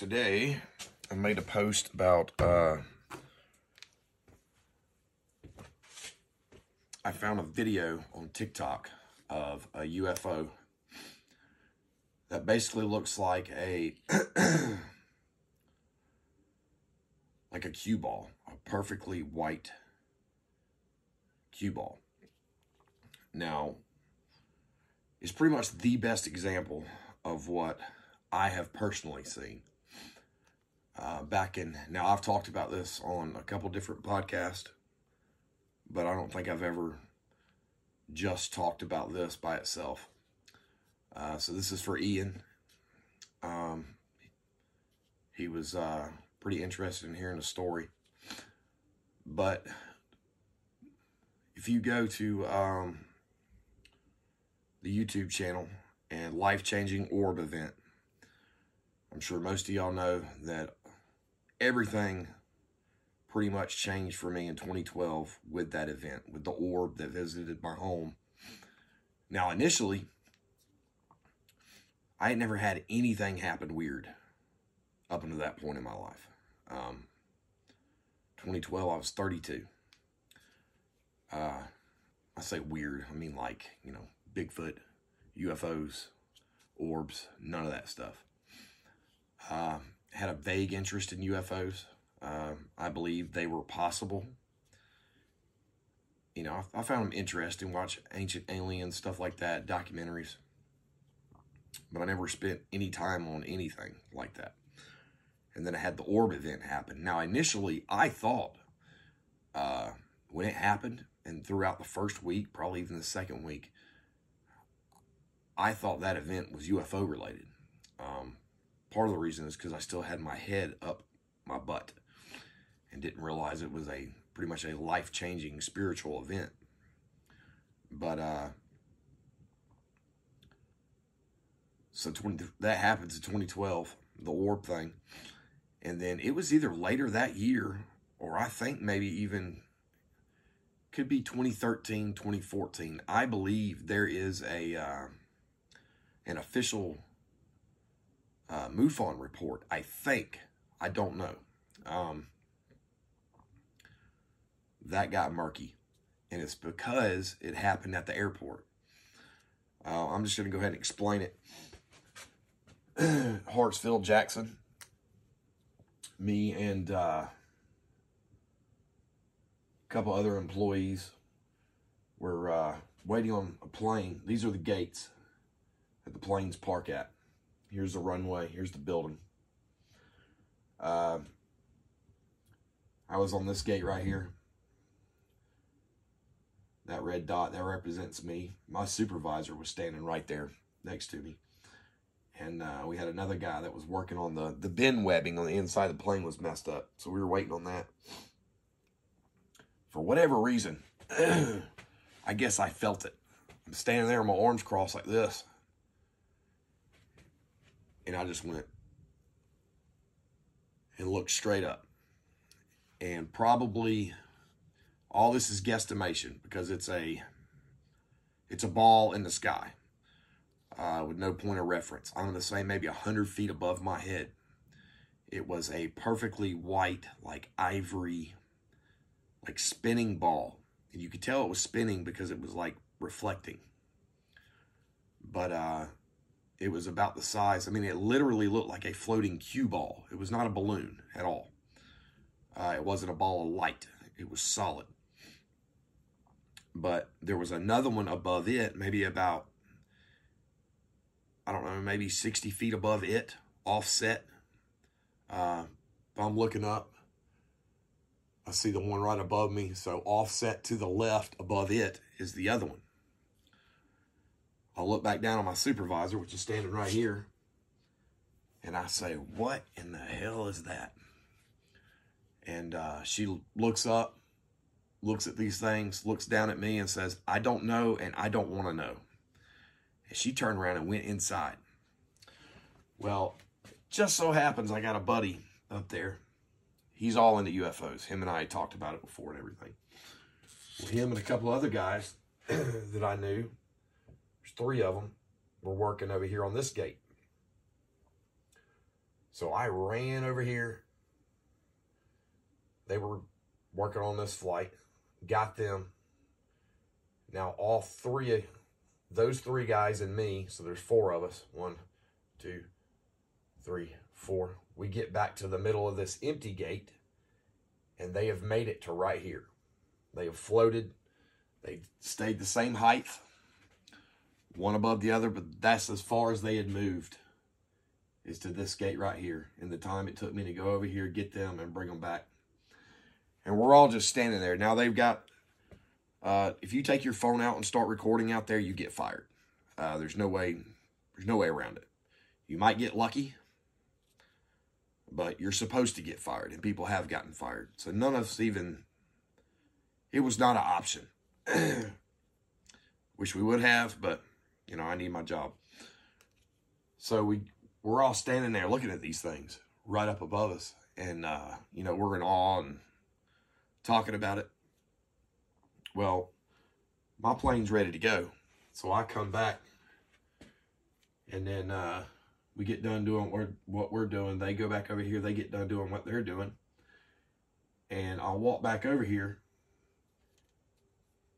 today I made a post about uh, I found a video on TikTok of a UFO that basically looks like a like a cue ball, a perfectly white cue ball. Now, it's pretty much the best example of what I have personally seen. Back in, now I've talked about this on a couple different podcasts, but I don't think I've ever just talked about this by itself. Uh, so this is for Ian. Um, he was uh, pretty interested in hearing the story. But if you go to um, the YouTube channel and Life Changing Orb event, I'm sure most of y'all know that everything pretty much changed for me in 2012 with that event, with the orb that visited my home. Now, initially, I had never had anything happen weird up until that point in my life. Um, 2012, I was 32. Uh, I say weird, I mean like, you know, Bigfoot, UFOs, orbs, none of that stuff. Uh, had a vague interest in UFOs. Uh, I believe they were possible. You know, I, I found them interesting. Watch ancient aliens, stuff like that, documentaries. But I never spent any time on anything like that. And then I had the orb event happen. Now, initially, I thought uh, when it happened and throughout the first week, probably even the second week, I thought that event was UFO related. Um, part of the reason is because I still had my head up my butt and didn't realize it was a pretty much a life changing spiritual event. But uh, so 20, that happens in 2012, the orb thing, and then it was either later that year or I think maybe even could be 2013, 2014. I believe there is a uh, an official uh, MUFON report. I think. I don't know. Um, that got murky. And it's because it happened at the airport. Uh, I'm just going to go ahead and explain it. Hartsfield Jackson, me and uh, a couple other employees were uh, waiting on a plane. These are the gates that the planes park at. Here's the runway. Here's the building. Uh, I was on this gate right here. That red dot, that represents me. My supervisor was standing right there next to me. And uh, we had another guy that was working on the, the bin webbing on the inside of the plane was messed up. So we were waiting on that. For whatever reason, I guess I felt it. I'm standing there with my arms crossed like this. And I just went and looked straight up. And probably all this is guesstimation because it's a it's a ball in the sky uh, with no point of reference. I'm going to say maybe 100 feet above my head. It was a perfectly white, like ivory, like spinning ball. And you could tell it was spinning because it was like reflecting. But uh, it was about the size. I mean, it literally looked like a floating cue ball. It was not a balloon at all. Uh, it wasn't a ball of light. It was solid. But there was another one above it, maybe about I don't know, maybe 60 feet above it, offset. Uh, I'm looking up, I see the one right above me. So offset to the left above it is the other one. I'll look back down on my supervisor, which is standing right here. And I say, what in the hell is that? And uh, she looks up, looks at these things, looks down at me and says, I don't know and I don't want to know. And she turned around and went inside. Well, just so happens I got a buddy up there. He's all into UFOs. Him and I talked about it before and everything. Well, him and a couple other guys that I knew, there's three of them, were working over here on this gate. So I ran over here. They were working on this flight, got them. Now, all three, those three guys and me, so there's four of us one, two, three, four. We get back to the middle of this empty gate, and they have made it to right here. They have floated, they stayed the same height, one above the other, but that's as far as they had moved is to this gate right here and the time it took me to go over here get them and bring them back. And we're all just standing there. Now they've got uh, if you take your phone out and start recording out there you get fired. Uh, there's no way there's no way around it. You might get lucky but you're supposed to get fired and people have gotten fired. So none of us even it was not an option. Wish we would have but you know i need my job so we we're all standing there looking at these things right up above us. And, uh, you know, we're in awe and talking about it. Well, my plane's ready to go. So I come back and then uh, we get done doing what we're doing. They go back over here. They get done doing what they're doing. And I'll walk back over here.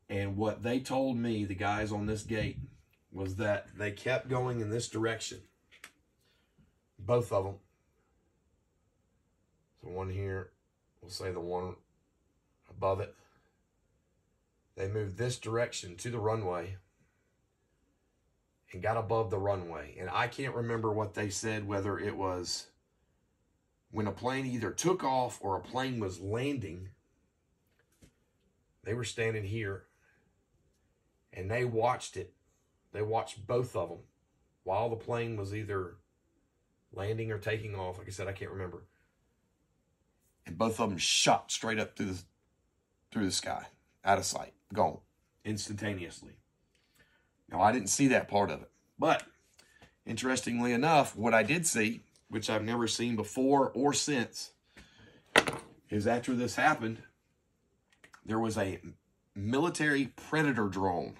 And what they told me, the guys on this gate, was that they kept going in this direction both of them. So one here, we'll say the one above it. They moved this direction to the runway and got above the runway. And I can't remember what they said, whether it was when a plane either took off or a plane was landing. They were standing here and they watched it. They watched both of them while the plane was either landing or taking off. Like I said, I can't remember. And both of them shot straight up through the through the sky, out of sight, gone instantaneously. Now I didn't see that part of it, but interestingly enough, what I did see, which I've never seen before or since, is after this happened, there was a military predator drone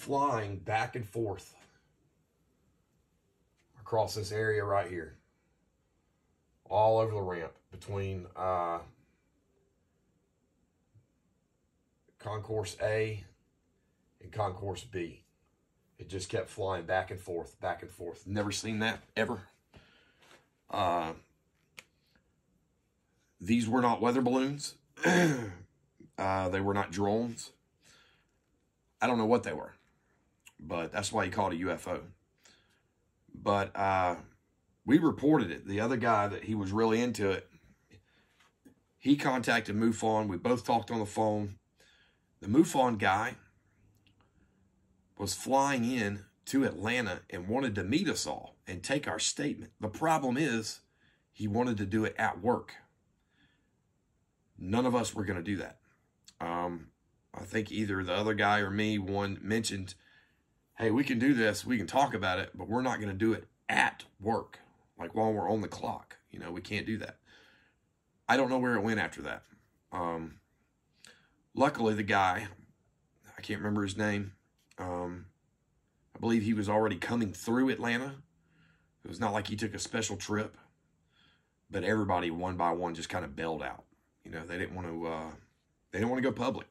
flying back and forth across this area right here. All over the ramp between uh, Concourse A and Concourse B. It just kept flying back and forth, back and forth. Never seen that ever. Uh, these were not weather balloons. uh, they were not drones. I don't know what they were, but that's why you call it a UFO. But uh, we reported it. The other guy that he was really into it, he contacted MUFON. We both talked on the phone. The MUFON guy was flying in to Atlanta and wanted to meet us all and take our statement. The problem is he wanted to do it at work. None of us were going to do that. Um, I think either the other guy or me one mentioned hey, we can do this, we can talk about it, but we're not going to do it at work, like while we're on the clock. You know, we can't do that. I don't know where it went after that. Um, luckily, the guy, I can't remember his name. Um, I believe he was already coming through Atlanta. It was not like he took a special trip, but everybody one by one just kind of bailed out. You know, they didn't want to. Uh, they didn't want to go public.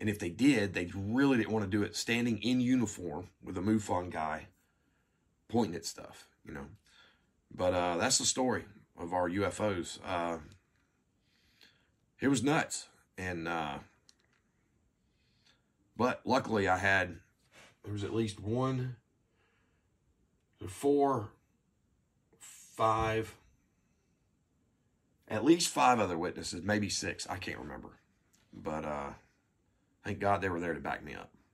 And if they did, they really didn't want to do it standing in uniform with a MUFON guy pointing at stuff, you know. But uh, that's the story of our UFOs. Uh, it was nuts. And, uh, but luckily I had, there was at least one, four, five, at least five other witnesses, maybe six. I can't remember. But, uh, Thank God they were there to back me up.